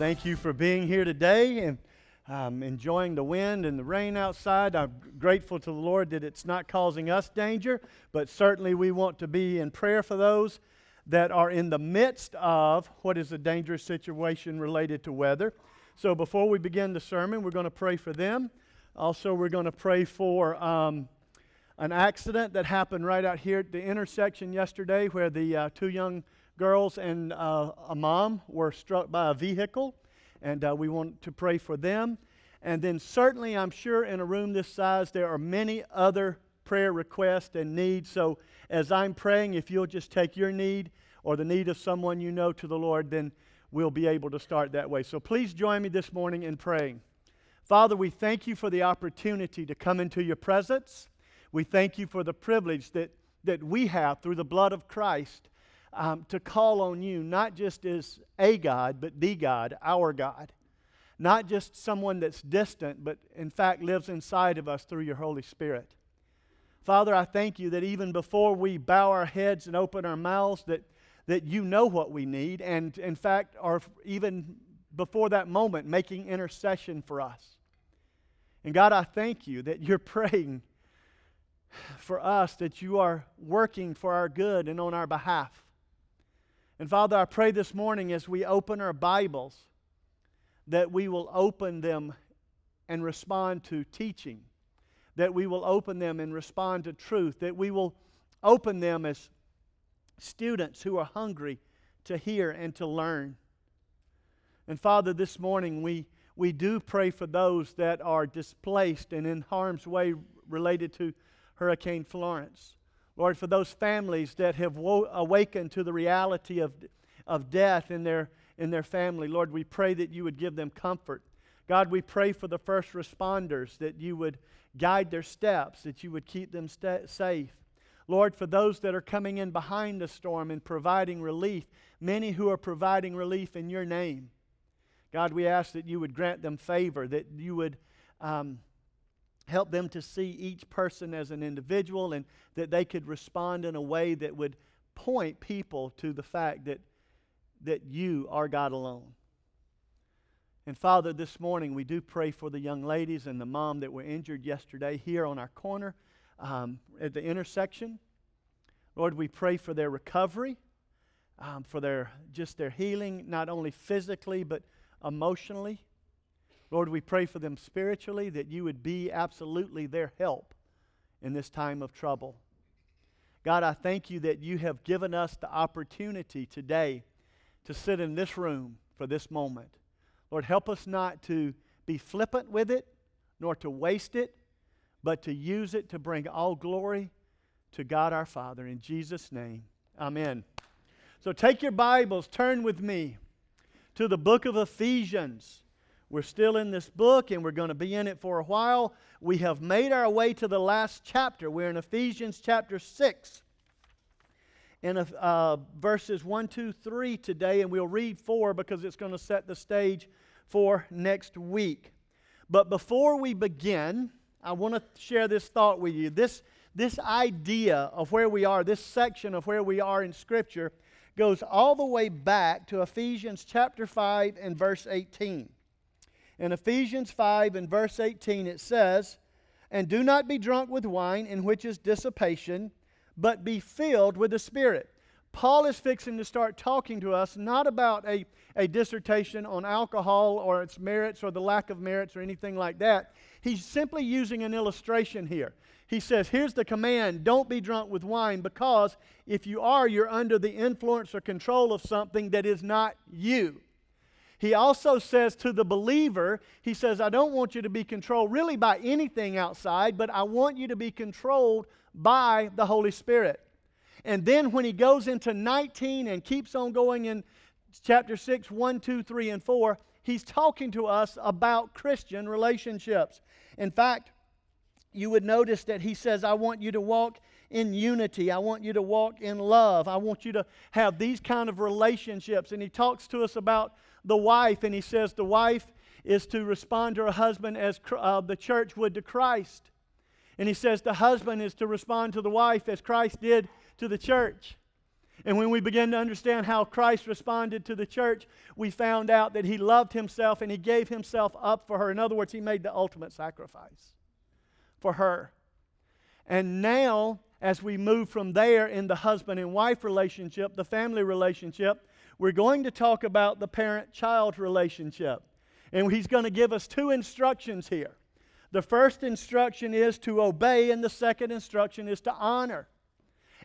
Thank you for being here today and um, enjoying the wind and the rain outside. I'm grateful to the Lord that it's not causing us danger, but certainly we want to be in prayer for those that are in the midst of what is a dangerous situation related to weather. So before we begin the sermon, we're going to pray for them. Also, we're going to pray for um, an accident that happened right out here at the intersection yesterday where the uh, two young girls and uh, a mom were struck by a vehicle, and uh, we want to pray for them. And then, certainly, I'm sure in a room this size, there are many other prayer requests and needs. So, as I'm praying, if you'll just take your need or the need of someone you know to the Lord, then we'll be able to start that way. So, please join me this morning in praying. Father, we thank you for the opportunity to come into your presence. We thank you for the privilege that, that we have through the blood of Christ um, to call on you, not just as a God, but the God, our God. Not just someone that's distant, but in fact lives inside of us through your Holy Spirit. Father, I thank you that even before we bow our heads and open our mouths, that, that you know what we need, and in fact, are even before that moment making intercession for us. And God, I thank you that you're praying for us, that you are working for our good and on our behalf. And Father, I pray this morning as we open our Bibles that we will open them and respond to teaching, that we will open them and respond to truth, that we will open them as students who are hungry to hear and to learn. And Father, this morning we, we do pray for those that are displaced and in harm's way related to Hurricane Florence. Lord, for those families that have wo- awakened to the reality of, of death in their, in their family, Lord, we pray that you would give them comfort. God, we pray for the first responders that you would guide their steps, that you would keep them safe. Lord, for those that are coming in behind the storm and providing relief, many who are providing relief in your name. God, we ask that you would grant them favor, that you would um, help them to see each person as an individual and that they could respond in a way that would point people to the fact that, that you are God alone. And Father, this morning we do pray for the young ladies and the mom that were injured yesterday here on our corner um, at the intersection. Lord, we pray for their recovery, um, for their just their healing, not only physically but emotionally. Lord, we pray for them spiritually that you would be absolutely their help in this time of trouble. God, I thank you that you have given us the opportunity today to sit in this room for this moment. Lord, help us not to be flippant with it, nor to waste it, but to use it to bring all glory to God our Father. In Jesus' name, amen. So take your Bibles, turn with me to the book of Ephesians. We're still in this book and we're going to be in it for a while. We have made our way to the last chapter. We're in Ephesians chapter 6 in uh, verses 1, 2, 3 today, and we'll read 4 because it's going to set the stage for next week. But before we begin, I want to share this thought with you. This, this idea of where we are, this section of where we are in Scripture, goes all the way back to Ephesians chapter 5 and verse 18. In Ephesians 5 and verse 18, it says, And do not be drunk with wine, in which is dissipation, but be filled with the Spirit. Paul is fixing to start talking to us not about a, a dissertation on alcohol or its merits or the lack of merits or anything like that. He's simply using an illustration here. He says, Here's the command don't be drunk with wine, because if you are, you're under the influence or control of something that is not you. He also says to the believer, He says, I don't want you to be controlled really by anything outside, but I want you to be controlled by the Holy Spirit. And then when he goes into 19 and keeps on going in chapter 6, 1, 2, 3, and 4, he's talking to us about Christian relationships. In fact, you would notice that he says, I want you to walk in unity. I want you to walk in love. I want you to have these kind of relationships. And he talks to us about the wife, and he says the wife is to respond to her husband as uh, the church would to Christ. And he says the husband is to respond to the wife as Christ did to the church. And when we begin to understand how Christ responded to the church, we found out that he loved himself and he gave himself up for her. In other words, he made the ultimate sacrifice for her. And now, as we move from there in the husband and wife relationship, the family relationship, we're going to talk about the parent child relationship. And he's going to give us two instructions here. The first instruction is to obey, and the second instruction is to honor.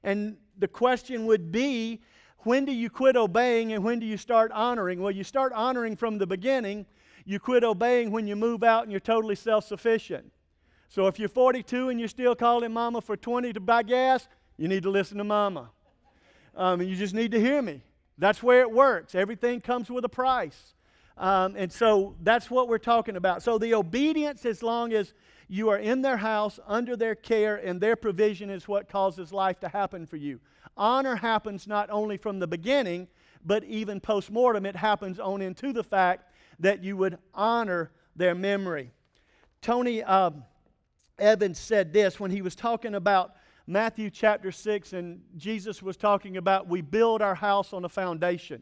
And the question would be when do you quit obeying and when do you start honoring? Well, you start honoring from the beginning. You quit obeying when you move out and you're totally self sufficient. So if you're 42 and you're still calling mama for 20 to buy gas, you need to listen to mama. Um, you just need to hear me. That's where it works. Everything comes with a price. Um, and so that's what we're talking about. So the obedience, as long as you are in their house, under their care, and their provision is what causes life to happen for you. Honor happens not only from the beginning, but even post mortem, it happens on into the fact that you would honor their memory. Tony uh, Evans said this when he was talking about Matthew chapter 6, and Jesus was talking about we build our house on a foundation.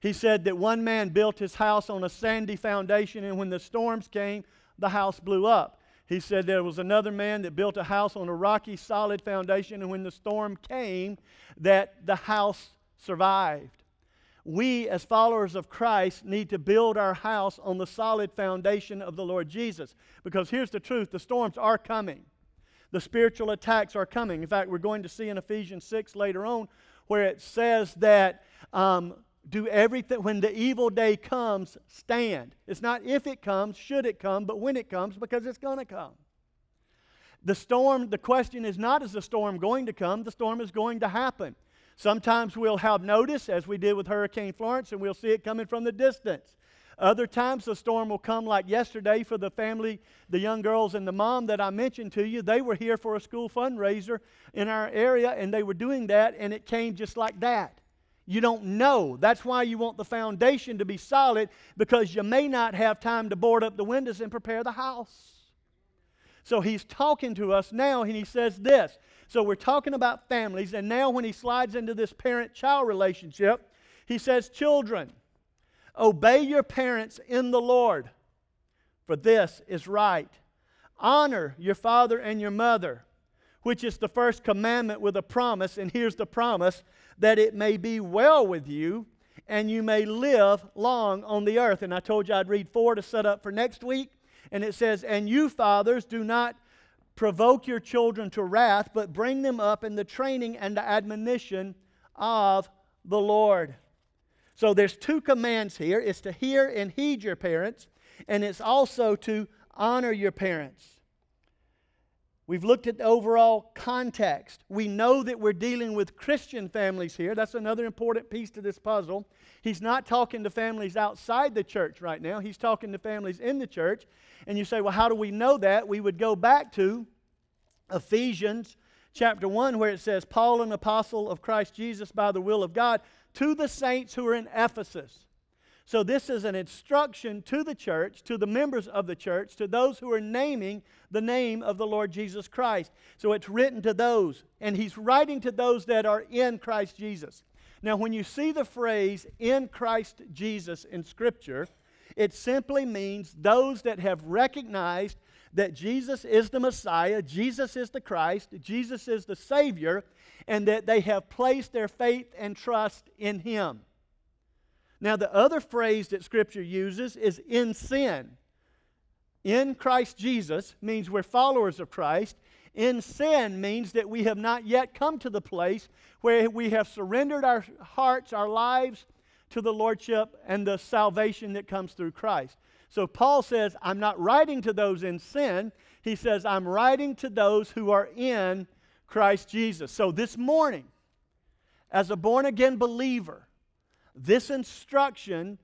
He said that one man built his house on a sandy foundation, and when the storms came, the house blew up. He said there was another man that built a house on a rocky, solid foundation, and when the storm came, that the house survived. We, as followers of Christ, need to build our house on the solid foundation of the Lord Jesus. Because here's the truth the storms are coming, the spiritual attacks are coming. In fact, we're going to see in Ephesians 6 later on where it says that um, do everything when the evil day comes stand. It's not if it comes should it come but when it comes because it's going to come. The storm the question is not is the storm going to come? The storm is going to happen. Sometimes we'll have notice as we did with hurricane florence and we'll see it coming from the distance other times the storm will come like yesterday for the family the young girls and the mom that i mentioned to you they were here for a school fundraiser in our area and they were doing that and it came just like that you don't know. That's why you want the foundation to be solid because you may not have time to board up the windows and prepare the house. So he's talking to us now and he says this. So we're talking about families, and now when he slides into this parent child relationship, he says, Children, obey your parents in the Lord, for this is right. Honor your father and your mother, which is the first commandment with a promise. And here's the promise that it may be well with you and you may live long on the earth. And I told you I'd read four to set up for next week. And it says, And you, fathers, do not provoke your children to wrath, but bring them up in the training and the admonition of the Lord. So there's two commands here it's to hear and heed your parents, and it's also to honor your parents. We've looked at the overall context. We know that we're dealing with Christian families here. That's another important piece to this puzzle. He's not talking to families outside the church right now, he's talking to families in the church. And you say, well, how do we know that? We would go back to Ephesians chapter 1, where it says, Paul, an apostle of Christ Jesus by the will of God, to the saints who are in Ephesus. So, this is an instruction to the church, to the members of the church, to those who are naming the name of the Lord Jesus Christ. So, it's written to those, and he's writing to those that are in Christ Jesus. Now, when you see the phrase in Christ Jesus in Scripture, it simply means those that have recognized that Jesus is the Messiah, Jesus is the Christ, Jesus is the Savior, and that they have placed their faith and trust in Him. Now, the other phrase that Scripture uses is in sin. In Christ Jesus means we're followers of Christ. In sin means that we have not yet come to the place where we have surrendered our hearts, our lives to the Lordship and the salvation that comes through Christ. So Paul says, I'm not writing to those in sin. He says, I'm writing to those who are in Christ Jesus. So this morning, as a born again believer, this instruction,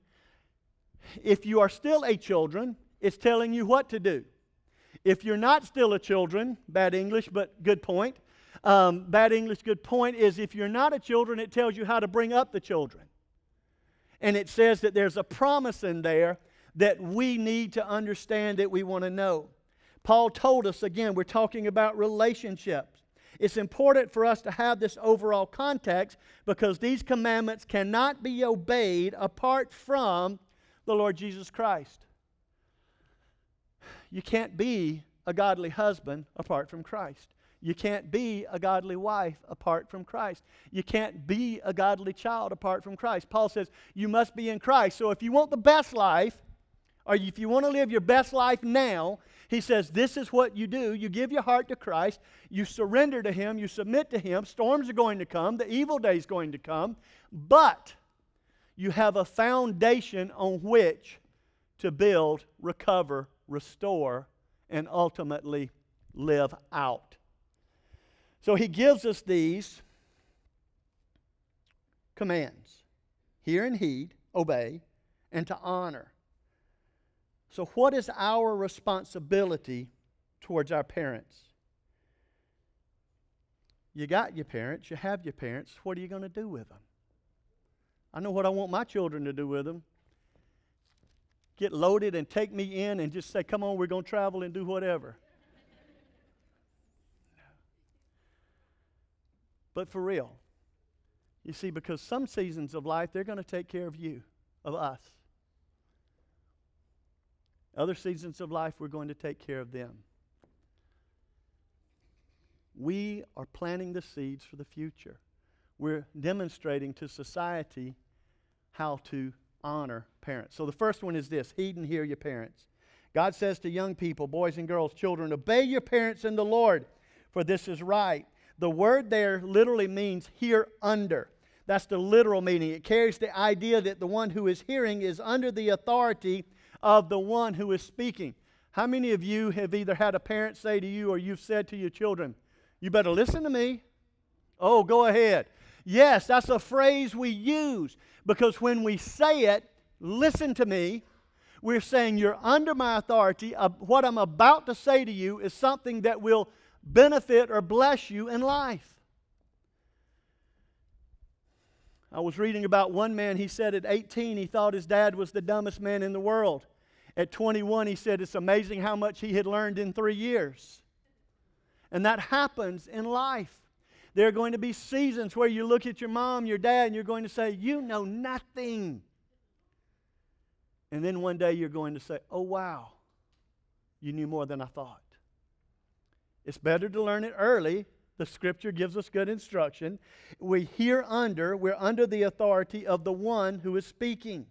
if you are still a children, is telling you what to do. If you're not still a children, bad English, but good point. Um, bad English, good point is if you're not a children, it tells you how to bring up the children. And it says that there's a promise in there that we need to understand that we want to know. Paul told us again, we're talking about relationships. It's important for us to have this overall context because these commandments cannot be obeyed apart from the Lord Jesus Christ. You can't be a godly husband apart from Christ. You can't be a godly wife apart from Christ. You can't be a godly child apart from Christ. Paul says you must be in Christ. So if you want the best life, or if you want to live your best life now, he says this is what you do. You give your heart to Christ, you surrender to Him, you submit to Him. Storms are going to come, the evil day is going to come, but you have a foundation on which to build, recover, restore, and ultimately live out. So he gives us these commands hear and heed, obey, and to honor. So, what is our responsibility towards our parents? You got your parents, you have your parents. What are you going to do with them? I know what I want my children to do with them. Get loaded and take me in and just say, Come on, we're going to travel and do whatever. but for real. You see, because some seasons of life, they're going to take care of you, of us. Other seasons of life, we're going to take care of them. We are planting the seeds for the future. We're demonstrating to society how to honor parents. So the first one is this heed and hear your parents. God says to young people, boys and girls, children, obey your parents in the Lord, for this is right. The word there literally means hear under. That's the literal meaning. It carries the idea that the one who is hearing is under the authority of the one who is speaking. How many of you have either had a parent say to you or you've said to your children, You better listen to me? Oh, go ahead. Yes, that's a phrase we use because when we say it, listen to me, we're saying you're under my authority. Uh, what I'm about to say to you is something that will benefit or bless you in life. I was reading about one man, he said at 18 he thought his dad was the dumbest man in the world. At 21, he said it's amazing how much he had learned in three years. And that happens in life. There are going to be seasons where you look at your mom, your dad, and you're going to say, You know nothing. And then one day you're going to say, Oh, wow, you knew more than I thought. It's better to learn it early. The scripture gives us good instruction. We hear under, we're under the authority of the one who is speaking.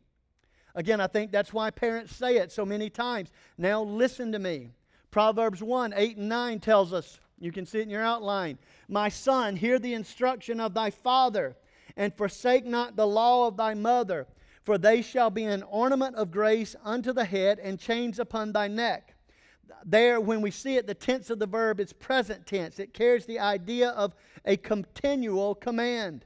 Again, I think that's why parents say it so many times. Now listen to me. Proverbs 1 8 and 9 tells us, you can see it in your outline. My son, hear the instruction of thy father, and forsake not the law of thy mother, for they shall be an ornament of grace unto the head and chains upon thy neck there, when we see it, the tense of the verb is present tense. It carries the idea of a continual command.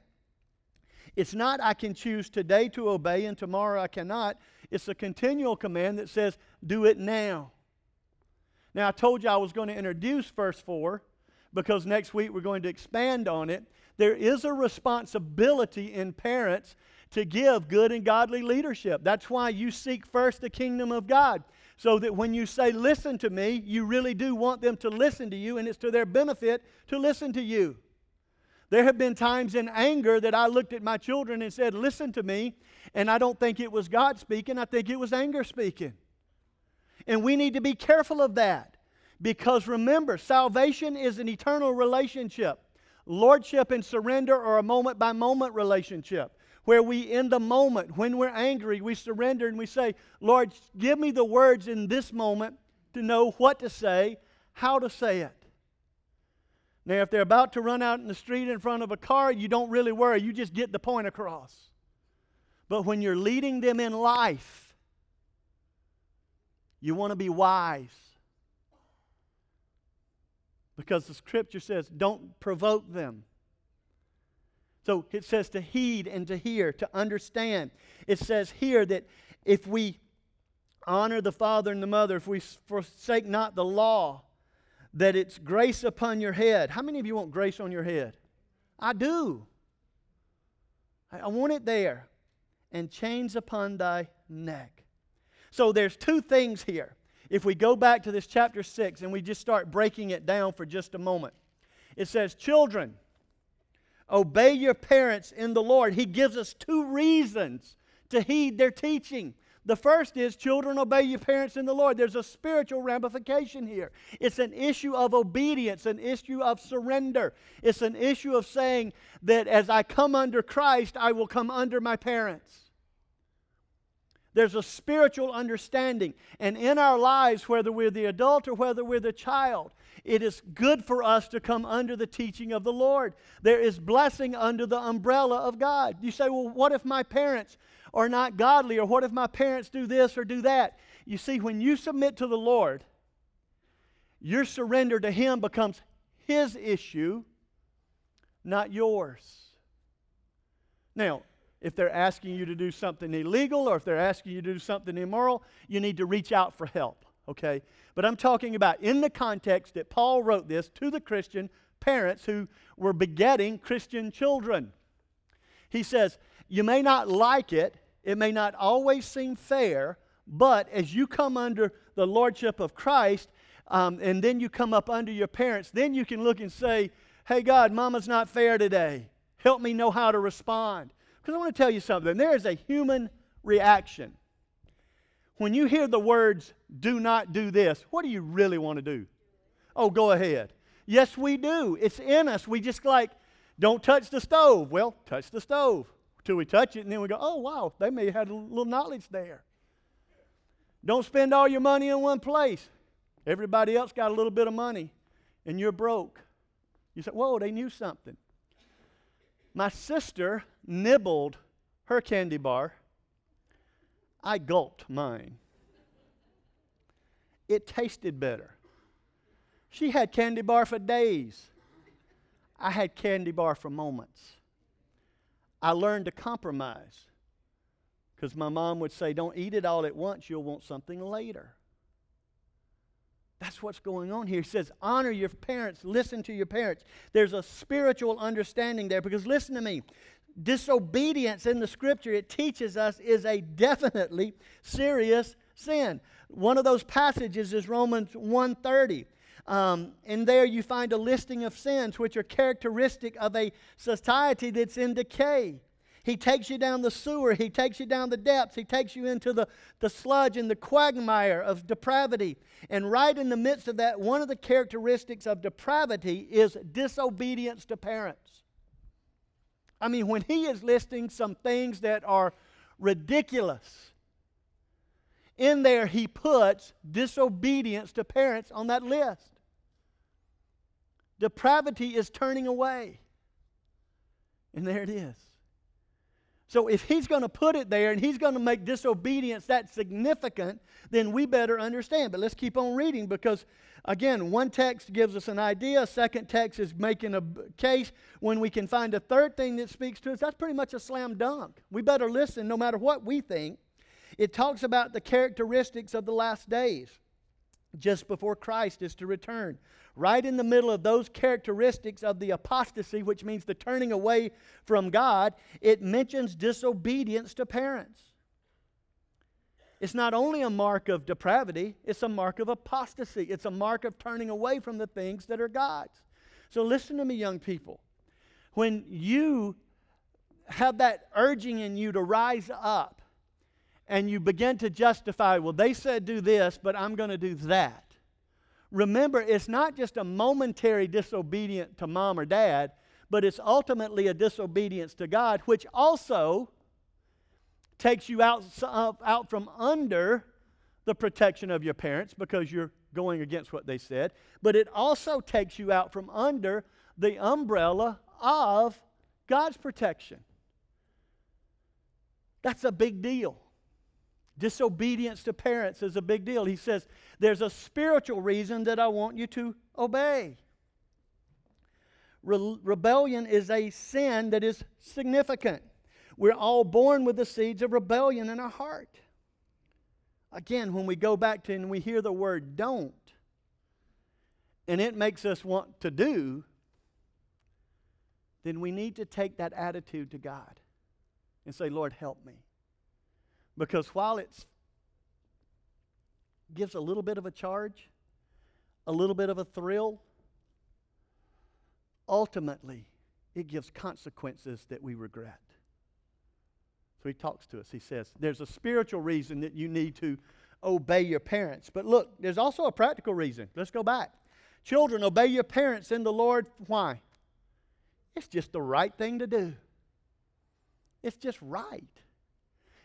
It's not, I can choose today to obey and tomorrow I cannot. It's a continual command that says, do it now. Now, I told you I was going to introduce verse 4 because next week we're going to expand on it. There is a responsibility in parents to give good and godly leadership. That's why you seek first the kingdom of God so that when you say, Listen to me, you really do want them to listen to you, and it's to their benefit to listen to you. There have been times in anger that I looked at my children and said, Listen to me, and I don't think it was God speaking, I think it was anger speaking. And we need to be careful of that because remember, salvation is an eternal relationship. Lordship and surrender are a moment by moment relationship where we, in the moment, when we're angry, we surrender and we say, Lord, give me the words in this moment to know what to say, how to say it. Now, if they're about to run out in the street in front of a car, you don't really worry. You just get the point across. But when you're leading them in life, you want to be wise. Because the scripture says, don't provoke them. So it says to heed and to hear, to understand. It says here that if we honor the father and the mother, if we forsake not the law, that it's grace upon your head. How many of you want grace on your head? I do. I want it there. And chains upon thy neck. So there's two things here. If we go back to this chapter 6 and we just start breaking it down for just a moment. It says, Children, obey your parents in the Lord. He gives us two reasons to heed their teaching. The first is children obey your parents in the Lord. There's a spiritual ramification here. It's an issue of obedience, an issue of surrender. It's an issue of saying that as I come under Christ, I will come under my parents. There's a spiritual understanding. And in our lives, whether we're the adult or whether we're the child, it is good for us to come under the teaching of the Lord. There is blessing under the umbrella of God. You say, well, what if my parents are not godly? Or what if my parents do this or do that? You see, when you submit to the Lord, your surrender to Him becomes His issue, not yours. Now, if they're asking you to do something illegal or if they're asking you to do something immoral, you need to reach out for help, okay? But I'm talking about in the context that Paul wrote this to the Christian parents who were begetting Christian children. He says, You may not like it, it may not always seem fair, but as you come under the lordship of Christ, um, and then you come up under your parents, then you can look and say, Hey, God, mama's not fair today. Help me know how to respond. Because I want to tell you something. There is a human reaction. When you hear the words, do not do this, what do you really want to do? Oh, go ahead. Yes, we do. It's in us. We just like, don't touch the stove. Well, touch the stove till we touch it, and then we go, oh, wow, they may have had a little knowledge there. Don't spend all your money in one place. Everybody else got a little bit of money, and you're broke. You say, whoa, they knew something. My sister nibbled her candy bar. I gulped mine. It tasted better. She had candy bar for days. I had candy bar for moments. I learned to compromise because my mom would say, Don't eat it all at once, you'll want something later. That's what's going on here. He says, honor your parents, listen to your parents. There's a spiritual understanding there because listen to me. Disobedience in the scripture, it teaches us, is a definitely serious sin. One of those passages is Romans 130. Um, and there you find a listing of sins which are characteristic of a society that's in decay. He takes you down the sewer. He takes you down the depths. He takes you into the, the sludge and the quagmire of depravity. And right in the midst of that, one of the characteristics of depravity is disobedience to parents. I mean, when he is listing some things that are ridiculous, in there he puts disobedience to parents on that list. Depravity is turning away. And there it is. So if he's going to put it there and he's going to make disobedience that significant, then we better understand. But let's keep on reading because, again, one text gives us an idea, a second text is making a case. When we can find a third thing that speaks to us, that's pretty much a slam dunk. We better listen no matter what we think. It talks about the characteristics of the last days just before Christ is to return right in the middle of those characteristics of the apostasy, which means the turning away from God, it mentions disobedience to parents. It's not only a mark of depravity, it's a mark of apostasy. It's a mark of turning away from the things that are God's. So listen to me, young people. When you have that urging in you to rise up and you begin to justify, well, they said do this, but I'm going to do that remember, it's not just a momentary disobedience to mom or dad, but it's ultimately a disobedience to God, which also takes you out, out from under the protection of your parents because you're going against what they said, but it also takes you out from under the umbrella of God's protection. That's a big deal. Disobedience to parents is a big deal. He says, There's a spiritual reason that I want you to obey. Re- rebellion is a sin that is significant. We're all born with the seeds of rebellion in our heart. Again, when we go back to and we hear the word don't, and it makes us want to do, then we need to take that attitude to God and say, Lord, help me. Because while it gives a little bit of a charge, a little bit of a thrill, ultimately, it gives consequences that we regret. So he talks to us. He says, There's a spiritual reason that you need to obey your parents. But look, there's also a practical reason. Let's go back. Children, obey your parents in the Lord. Why? It's just the right thing to do. It's just right.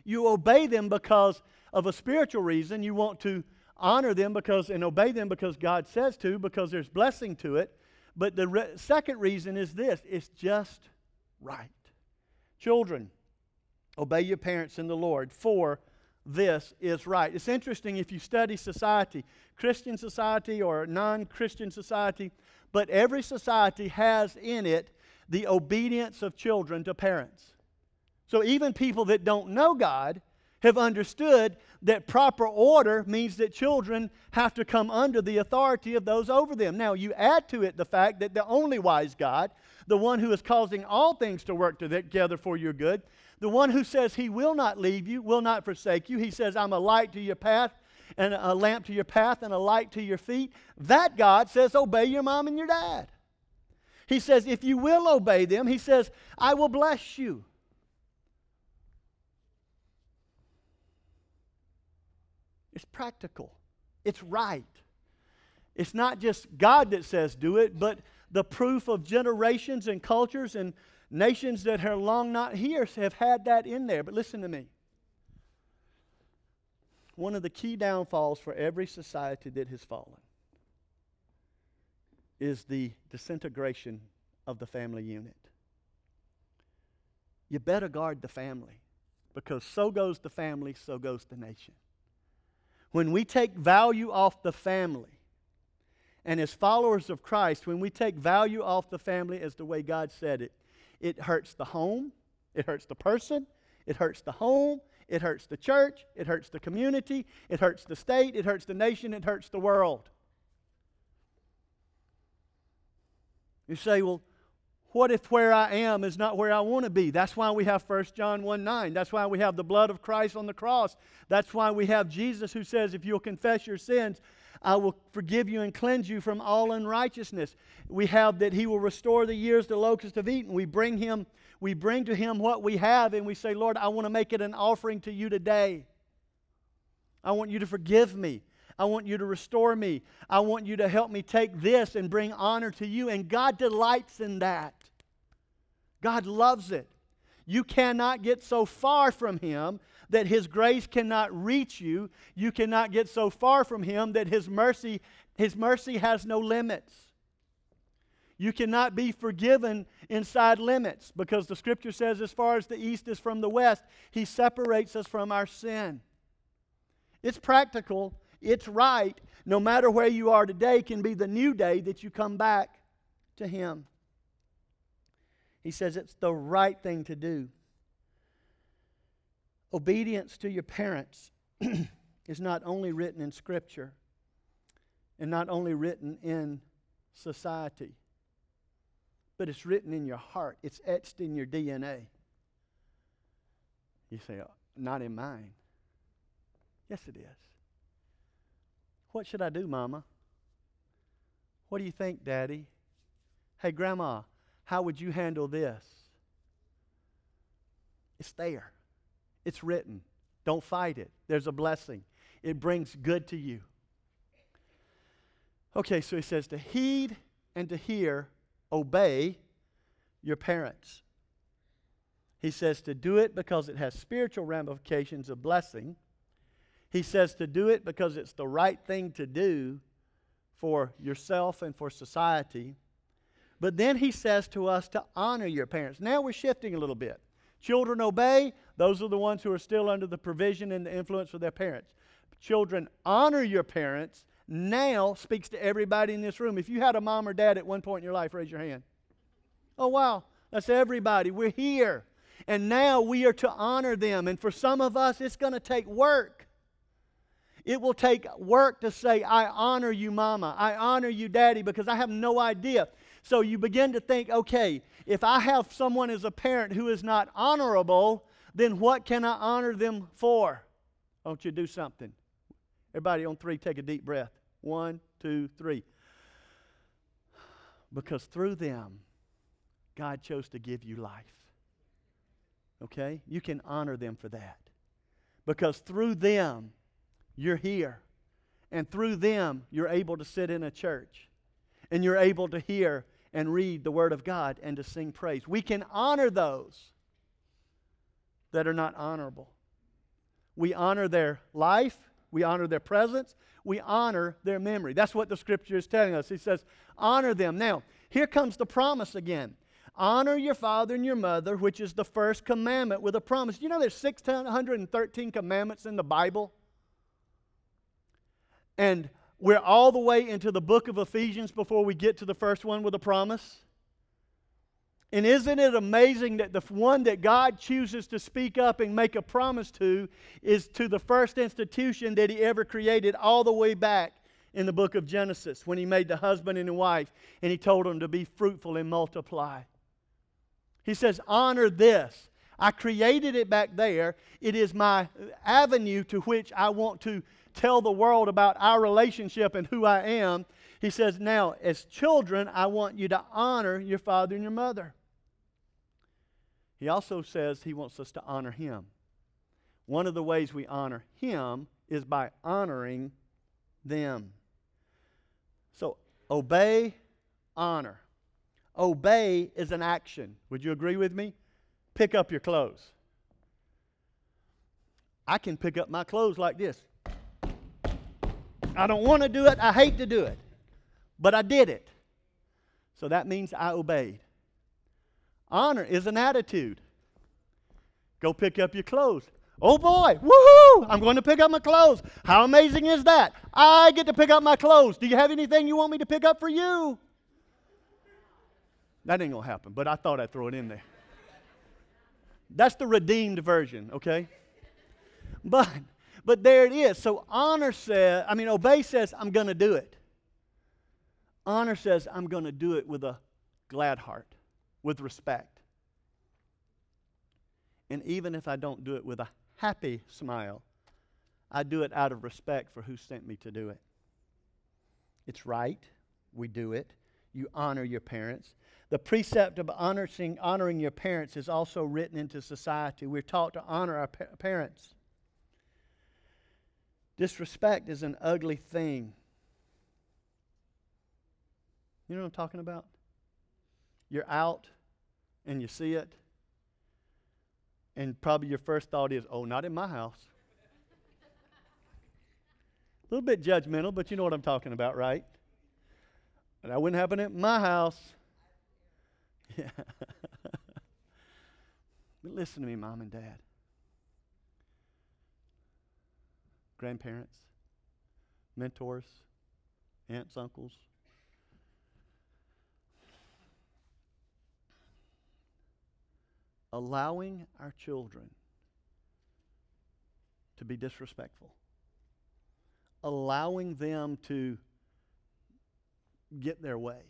You obey them because of a spiritual reason. You want to honor them because and obey them because God says to, because there's blessing to it. But the re- second reason is this it's just right. Children, obey your parents in the Lord, for this is right. It's interesting if you study society, Christian society or non Christian society, but every society has in it the obedience of children to parents. So even people that don't know God have understood that proper order means that children have to come under the authority of those over them. Now, you add to it the fact that the only wise God, the one who is causing all things to work together for your good, the one who says he will not leave you, will not forsake you, he says, I'm a light to your path and a lamp to your path and a light to your feet. That God says, obey your mom and your dad. He says, if you will obey them, he says, I will bless you. It's practical, it's right. It's not just God that says do it, but the proof of generations and cultures and nations that are long not here have had that in there. But listen to me. One of the key downfalls for every society that has fallen is the disintegration of the family unit. You better guard the family because so goes the family, so goes the nation. When we take value off the family, and as followers of Christ, when we take value off the family as the way God said it, it hurts the home, it hurts the person, it hurts the home, it hurts the church, it hurts the community, it hurts the state, it hurts the nation, it hurts the world. You say, well, what if where I am is not where I want to be? That's why we have 1 John 1 9. That's why we have the blood of Christ on the cross. That's why we have Jesus who says, If you'll confess your sins, I will forgive you and cleanse you from all unrighteousness. We have that He will restore the years the locusts have eaten. We bring Him, we bring to Him what we have, and we say, Lord, I want to make it an offering to you today. I want you to forgive me. I want you to restore me. I want you to help me take this and bring honor to you. And God delights in that. God loves it. You cannot get so far from Him that His grace cannot reach you. You cannot get so far from Him that His mercy, His mercy has no limits. You cannot be forgiven inside limits because the scripture says, as far as the east is from the west, He separates us from our sin. It's practical, it's right. No matter where you are today, can be the new day that you come back to Him. He says it's the right thing to do. Obedience to your parents is not only written in Scripture and not only written in society, but it's written in your heart, it's etched in your DNA. You say, oh, not in mine. Yes, it is. What should I do, Mama? What do you think, Daddy? Hey, Grandma, how would you handle this? It's there, it's written. Don't fight it. There's a blessing, it brings good to you. Okay, so he says to heed and to hear, obey your parents. He says to do it because it has spiritual ramifications of blessing. He says to do it because it's the right thing to do for yourself and for society. But then he says to us to honor your parents. Now we're shifting a little bit. Children obey, those are the ones who are still under the provision and the influence of their parents. Children honor your parents now speaks to everybody in this room. If you had a mom or dad at one point in your life, raise your hand. Oh, wow. That's everybody. We're here. And now we are to honor them. And for some of us, it's going to take work. It will take work to say, I honor you, mama. I honor you, daddy, because I have no idea. So you begin to think, okay, if I have someone as a parent who is not honorable, then what can I honor them for? Won't you do something? Everybody on three, take a deep breath. One, two, three. Because through them, God chose to give you life. Okay? You can honor them for that. Because through them, you're here. And through them, you're able to sit in a church. And you're able to hear and read the Word of God and to sing praise. We can honor those that are not honorable. We honor their life, we honor their presence, we honor their memory. That's what the scripture is telling us. He says, honor them. Now, here comes the promise again. Honor your father and your mother, which is the first commandment with a promise. You know there's 613 commandments in the Bible? And we're all the way into the book of Ephesians before we get to the first one with a promise. And isn't it amazing that the one that God chooses to speak up and make a promise to is to the first institution that He ever created, all the way back in the book of Genesis when He made the husband and the wife and He told them to be fruitful and multiply? He says, Honor this. I created it back there. It is my avenue to which I want to tell the world about our relationship and who I am. He says, Now, as children, I want you to honor your father and your mother. He also says he wants us to honor him. One of the ways we honor him is by honoring them. So, obey, honor. Obey is an action. Would you agree with me? Pick up your clothes. I can pick up my clothes like this. I don't want to do it. I hate to do it. But I did it. So that means I obeyed. Honor is an attitude. Go pick up your clothes. Oh boy, woohoo! I'm going to pick up my clothes. How amazing is that? I get to pick up my clothes. Do you have anything you want me to pick up for you? That ain't going to happen, but I thought I'd throw it in there. That's the redeemed version, okay? But but there it is. So honor says, I mean, obey says, I'm going to do it. Honor says, I'm going to do it with a glad heart, with respect. And even if I don't do it with a happy smile, I do it out of respect for who sent me to do it. It's right. We do it. You honor your parents. The precept of honoring, honoring your parents is also written into society. We're taught to honor our pa- parents. Disrespect is an ugly thing. You know what I'm talking about? You're out and you see it, and probably your first thought is, oh, not in my house. A little bit judgmental, but you know what I'm talking about, right? That wouldn't happen at my house. Yeah. but listen to me, mom and dad. Grandparents, mentors, aunts, uncles. Allowing our children to be disrespectful, allowing them to get their way.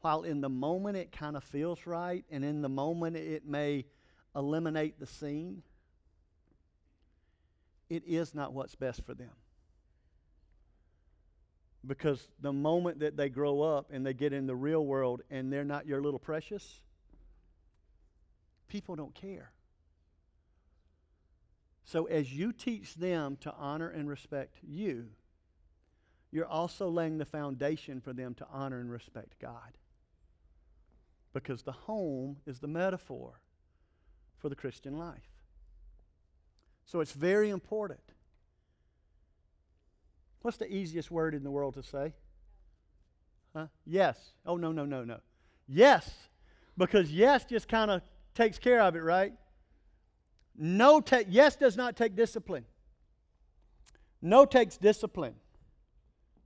While in the moment it kind of feels right, and in the moment it may eliminate the scene, it is not what's best for them. Because the moment that they grow up and they get in the real world and they're not your little precious, people don't care. So, as you teach them to honor and respect you, you're also laying the foundation for them to honor and respect God. Because the home is the metaphor for the Christian life. So it's very important. What's the easiest word in the world to say? Huh? Yes. Oh, no, no, no, no. Yes. Because yes just kind of takes care of it, right? No, ta- yes does not take discipline. No takes discipline.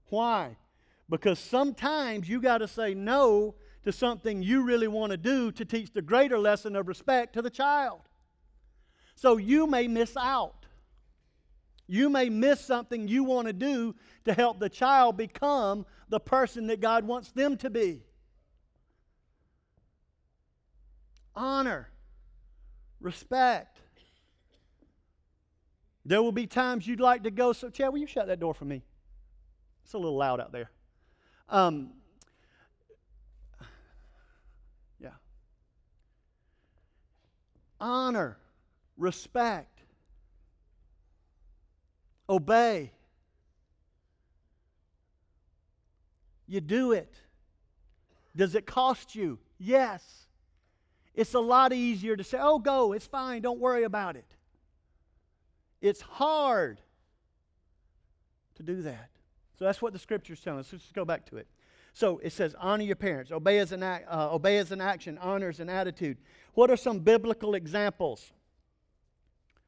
Why? Because sometimes you got to say no to something you really want to do to teach the greater lesson of respect to the child. So you may miss out. You may miss something you want to do to help the child become the person that God wants them to be. Honor, respect. There will be times you'd like to go. So, Chad, will you shut that door for me? It's a little loud out there. Um, yeah. honor, respect, obey. You do it. Does it cost you? Yes. It's a lot easier to say, oh, go, it's fine, don't worry about it. It's hard to do that. So that's what the scripture's telling us. Let's just go back to it. So it says, honor your parents, obey as an, act, uh, obey as an action, honor as an attitude. What are some biblical examples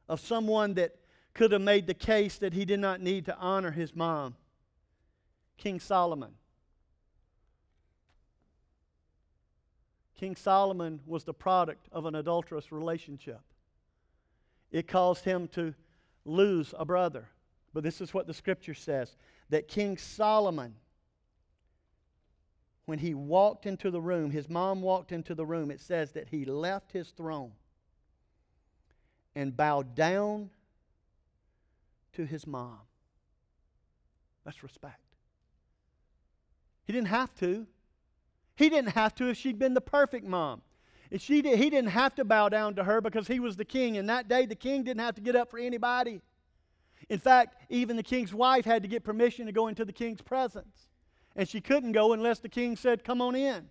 of someone that could have made the case that he did not need to honor his mom? King Solomon. King Solomon was the product of an adulterous relationship. It caused him to lose a brother. But this is what the scripture says that King Solomon, when he walked into the room, his mom walked into the room, it says that he left his throne and bowed down to his mom. That's respect. He didn't have to. He didn't have to if she'd been the perfect mom. If she did, he didn't have to bow down to her because he was the king. And that day, the king didn't have to get up for anybody. In fact, even the king's wife had to get permission to go into the king's presence. And she couldn't go unless the king said, Come on in.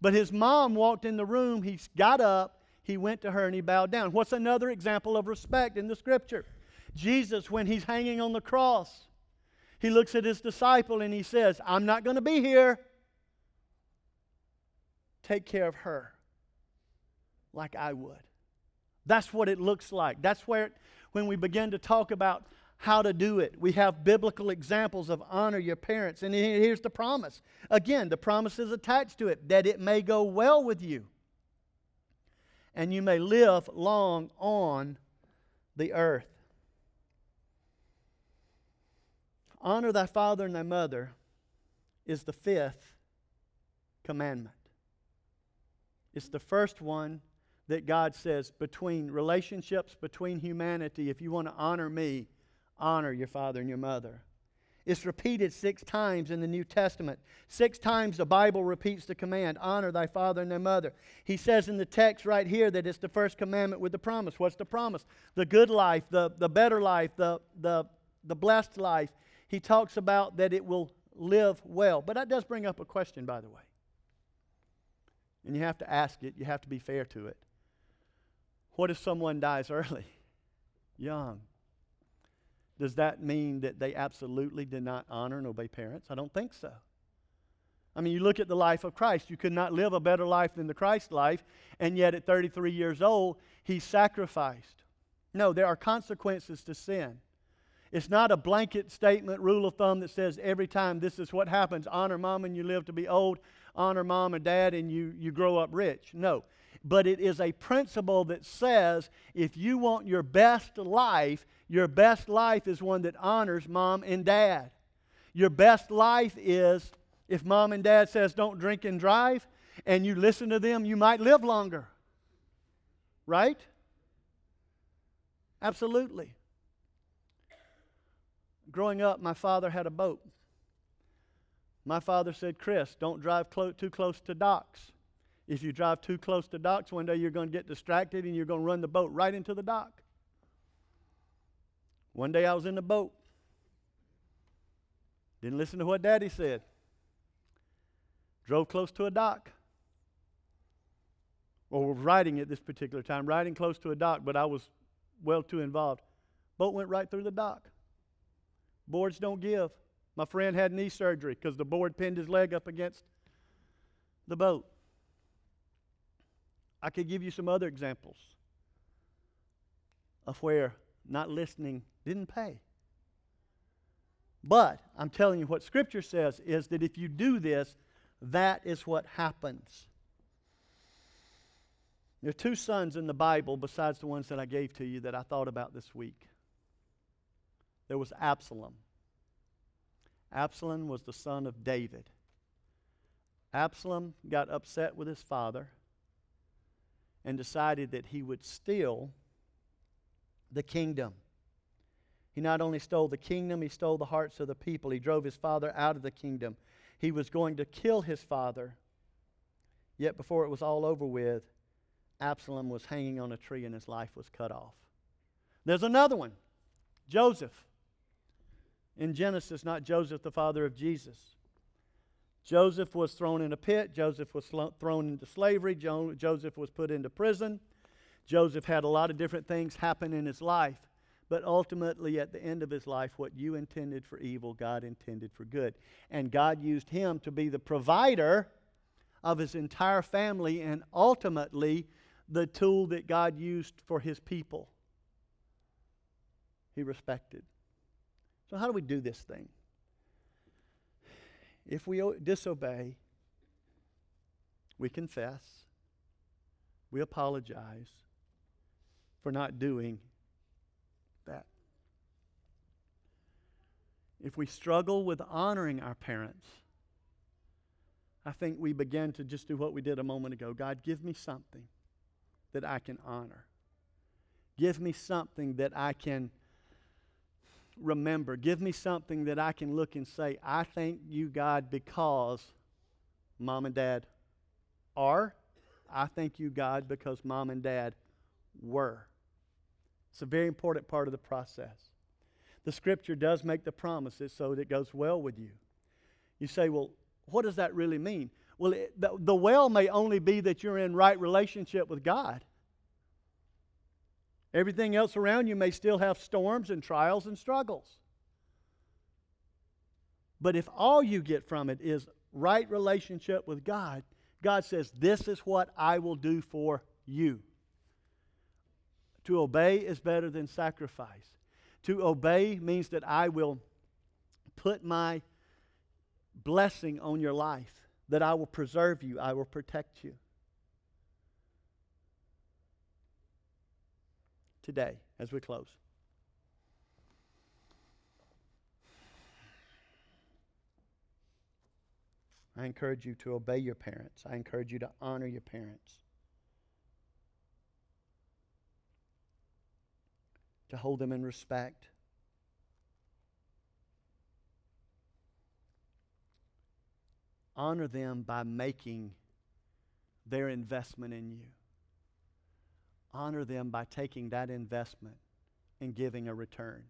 But his mom walked in the room. He got up, he went to her, and he bowed down. What's another example of respect in the scripture? Jesus, when he's hanging on the cross, he looks at his disciple and he says, I'm not going to be here take care of her like I would. That's what it looks like. That's where, it, when we begin to talk about how to do it, we have biblical examples of honor your parents. And here's the promise. Again, the promise is attached to it that it may go well with you and you may live long on the earth. Honor thy father and thy mother is the fifth commandment. It's the first one that God says between relationships between humanity, if you want to honor me, honor your father and your mother. It's repeated six times in the New Testament. Six times the Bible repeats the command honor thy father and thy mother. He says in the text right here that it's the first commandment with the promise. What's the promise? The good life, the, the better life, the, the, the blessed life. He talks about that it will live well. But that does bring up a question, by the way. And you have to ask it, you have to be fair to it. What if someone dies early, young? Does that mean that they absolutely did not honor and obey parents? I don't think so. I mean, you look at the life of Christ. You could not live a better life than the Christ life, and yet at 33 years old, he sacrificed. No, there are consequences to sin. It's not a blanket statement, rule of thumb that says every time this is what happens honor mom and you live to be old, honor mom and dad and you, you grow up rich. No. But it is a principle that says if you want your best life, your best life is one that honors mom and dad. Your best life is if mom and dad says don't drink and drive and you listen to them, you might live longer. Right? Absolutely. Growing up, my father had a boat. My father said, Chris, don't drive clo- too close to docks. If you drive too close to docks, one day you're going to get distracted and you're going to run the boat right into the dock. One day I was in the boat. Didn't listen to what daddy said. Drove close to a dock. Or was riding at this particular time, riding close to a dock, but I was well too involved. Boat went right through the dock. Boards don't give. My friend had knee surgery because the board pinned his leg up against the boat. I could give you some other examples of where not listening didn't pay. But I'm telling you what Scripture says is that if you do this, that is what happens. There are two sons in the Bible besides the ones that I gave to you that I thought about this week. There was Absalom. Absalom was the son of David. Absalom got upset with his father and decided that he would steal the kingdom. He not only stole the kingdom, he stole the hearts of the people. He drove his father out of the kingdom. He was going to kill his father. Yet before it was all over with, Absalom was hanging on a tree and his life was cut off. There's another one Joseph. In Genesis, not Joseph, the father of Jesus. Joseph was thrown in a pit. Joseph was thrown into slavery. Jo- Joseph was put into prison. Joseph had a lot of different things happen in his life. But ultimately, at the end of his life, what you intended for evil, God intended for good. And God used him to be the provider of his entire family and ultimately the tool that God used for his people. He respected. So, how do we do this thing? If we disobey, we confess, we apologize for not doing that. If we struggle with honoring our parents, I think we begin to just do what we did a moment ago. God, give me something that I can honor. Give me something that I can remember. Give me something that I can look and say, I thank you, God, because mom and dad are. I thank you, God, because mom and dad were. It's a very important part of the process. The scripture does make the promises so that it goes well with you. You say, well, what does that really mean? Well, it, the, the well may only be that you're in right relationship with God. Everything else around you may still have storms and trials and struggles. But if all you get from it is right relationship with God, God says, This is what I will do for you. To obey is better than sacrifice. To obey means that I will put my blessing on your life, that I will preserve you, I will protect you. Today as we close. I encourage you to obey your parents. I encourage you to honor your parents. To hold them in respect. Honor them by making their investment in you honor them by taking that investment and giving a return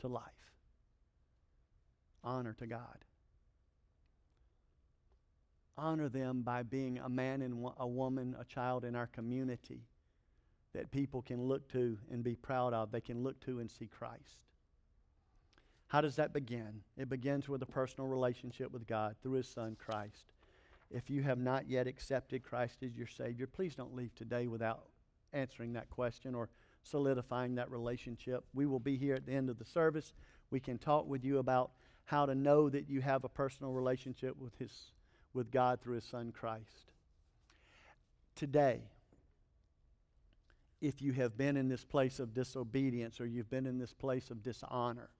to life. Honor to God. Honor them by being a man and a woman, a child in our community that people can look to and be proud of. They can look to and see Christ. How does that begin? It begins with a personal relationship with God through His Son, Christ. If you have not yet accepted Christ as your Savior, please don't leave today without answering that question or solidifying that relationship. We will be here at the end of the service. We can talk with you about how to know that you have a personal relationship with his with God through his son Christ. Today, if you have been in this place of disobedience or you've been in this place of dishonor,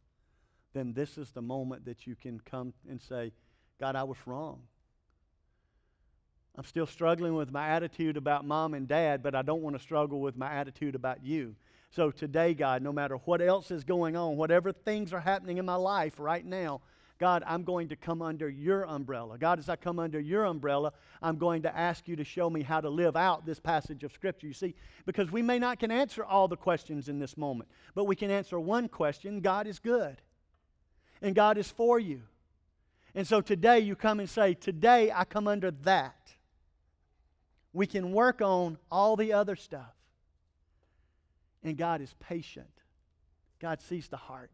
then this is the moment that you can come and say, God, I was wrong. I'm still struggling with my attitude about mom and dad, but I don't want to struggle with my attitude about you. So today, God, no matter what else is going on, whatever things are happening in my life right now, God, I'm going to come under your umbrella. God, as I come under your umbrella, I'm going to ask you to show me how to live out this passage of Scripture. You see, because we may not can answer all the questions in this moment, but we can answer one question God is good, and God is for you. And so today you come and say, Today I come under that we can work on all the other stuff. And God is patient. God sees the heart.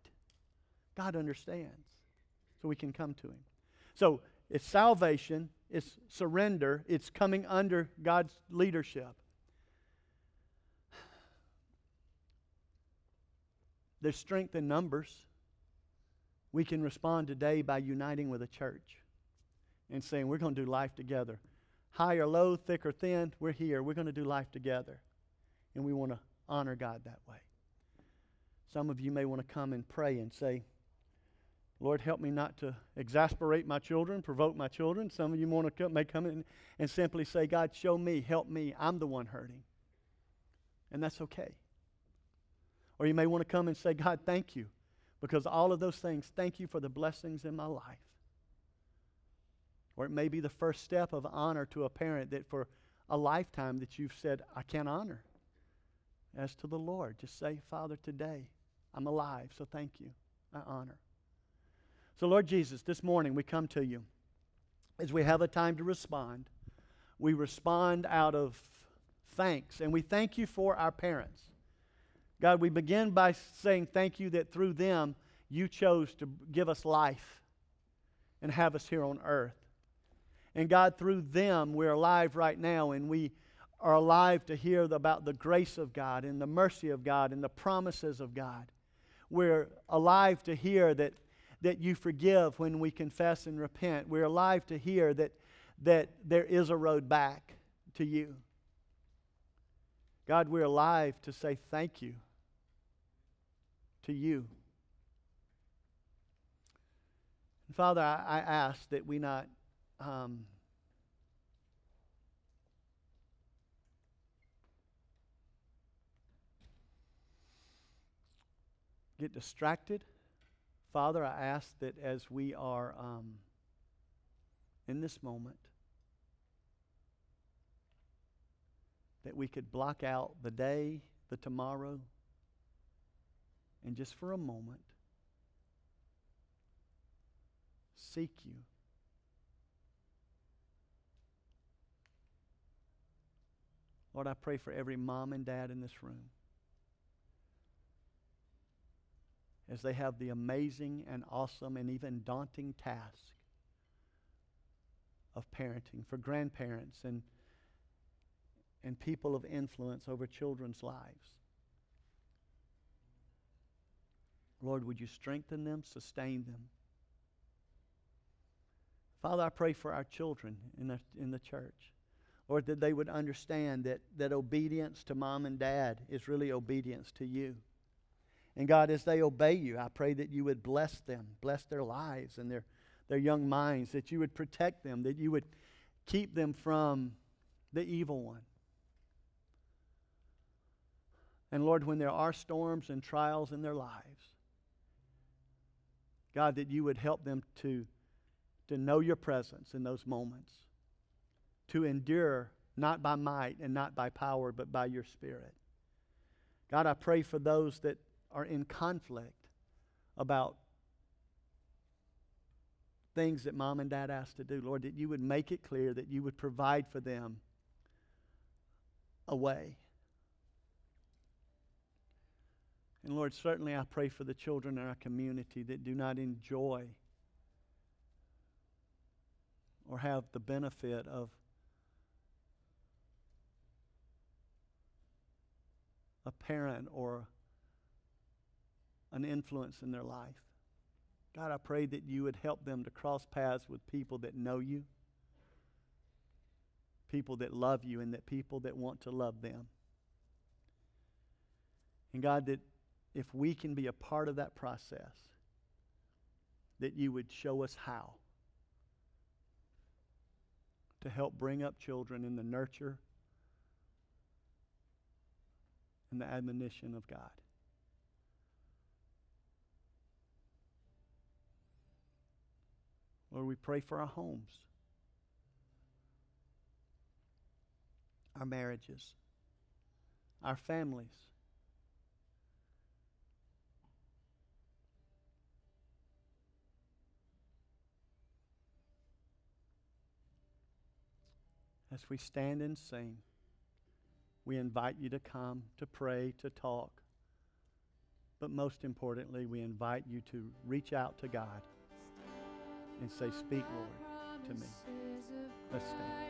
God understands. So we can come to Him. So it's salvation, it's surrender, it's coming under God's leadership. There's strength in numbers. We can respond today by uniting with a church and saying, We're going to do life together high or low, thick or thin, we're here. We're going to do life together. And we want to honor God that way. Some of you may want to come and pray and say, Lord, help me not to exasperate my children, provoke my children. Some of you want to come, may come in and simply say, God, show me, help me. I'm the one hurting. And that's okay. Or you may want to come and say, God, thank you. Because all of those things, thank you for the blessings in my life. Or it may be the first step of honor to a parent that for a lifetime that you've said, I can't honor as to the Lord. Just say, Father, today I'm alive, so thank you. I honor. So, Lord Jesus, this morning we come to you as we have a time to respond. We respond out of thanks, and we thank you for our parents. God, we begin by saying thank you that through them you chose to give us life and have us here on earth. And God, through them, we're alive right now, and we are alive to hear about the grace of God and the mercy of God and the promises of God. We're alive to hear that, that you forgive when we confess and repent. We're alive to hear that, that there is a road back to you. God, we're alive to say thank you to you. And Father, I, I ask that we not um, get distracted. Father, I ask that as we are um, in this moment, that we could block out the day, the tomorrow, and just for a moment, seek you. Lord, I pray for every mom and dad in this room as they have the amazing and awesome and even daunting task of parenting, for grandparents and, and people of influence over children's lives. Lord, would you strengthen them, sustain them? Father, I pray for our children in the, in the church. Lord, that they would understand that, that obedience to mom and dad is really obedience to you. And God, as they obey you, I pray that you would bless them, bless their lives and their, their young minds, that you would protect them, that you would keep them from the evil one. And Lord, when there are storms and trials in their lives, God, that you would help them to, to know your presence in those moments, to endure not by might and not by power, but by your Spirit. God, I pray for those that are in conflict about things that mom and dad asked to do. Lord, that you would make it clear that you would provide for them a way. And Lord, certainly I pray for the children in our community that do not enjoy or have the benefit of a parent or an influence in their life. God, I pray that you would help them to cross paths with people that know you, people that love you, and that people that want to love them. And God, that if we can be a part of that process, that you would show us how to help bring up children in the nurture and the admonition of God. Lord, we pray for our homes, our marriages, our families. As we stand and sing, we invite you to come, to pray, to talk. But most importantly, we invite you to reach out to God and say, Speak, Lord, to me. Let's stand.